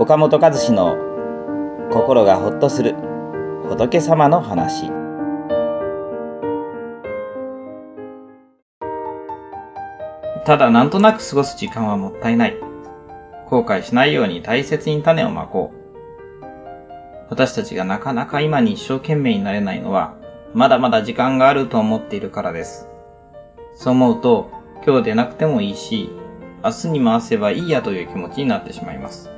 岡本和志の心がほっとする仏様の話。ただなんとなく過ごす時間はもったいない。後悔しないように大切に種をまこう。私たちがなかなか今に一生懸命になれないのはまだまだ時間があると思っているからです。そう思うと今日でなくてもいいし明日に回せばいいやという気持ちになってしまいます。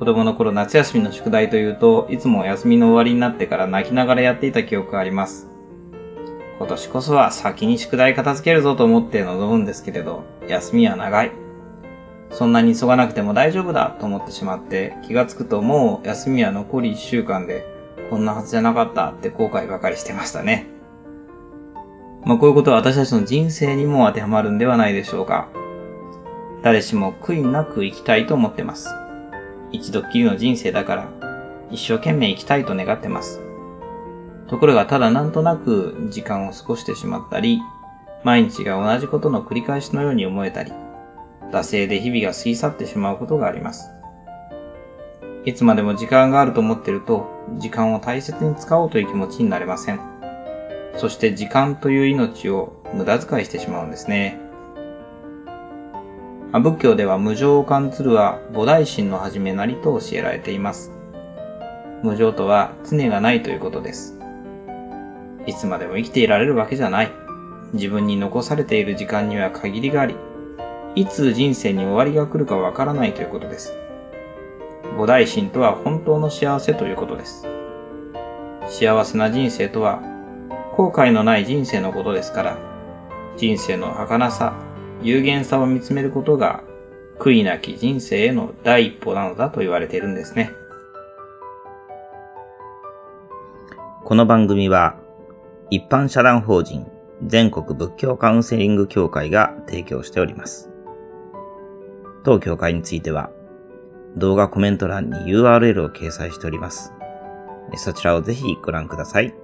子供の頃夏休みの宿題というと、いつも休みの終わりになってから泣きながらやっていた記憶があります。今年こそは先に宿題片付けるぞと思って臨むんですけれど、休みは長い。そんなに急がなくても大丈夫だと思ってしまって、気がつくともう休みは残り1週間で、こんなはずじゃなかったって後悔ばかりしてましたね。まあこういうことは私たちの人生にも当てはまるんではないでしょうか。誰しも悔いなく生きたいと思ってます。一度きりの人生だから、一生懸命生きたいと願ってます。ところがただなんとなく時間を過ごしてしまったり、毎日が同じことの繰り返しのように思えたり、惰性で日々が過ぎ去ってしまうことがあります。いつまでも時間があると思ってると、時間を大切に使おうという気持ちになれません。そして時間という命を無駄遣いしてしまうんですね。仏教では無常を感ずるは菩提心の始めなりと教えられています。無常とは常がないということです。いつまでも生きていられるわけじゃない。自分に残されている時間には限りがあり、いつ人生に終わりが来るかわからないということです。菩提心とは本当の幸せということです。幸せな人生とは後悔のない人生のことですから、人生の儚さ、有限さを見つめることが悔いなき人生への第一歩なのだと言われているんですね。この番組は一般社団法人全国仏教カウンセリング協会が提供しております。当協会については動画コメント欄に URL を掲載しております。そちらをぜひご覧ください。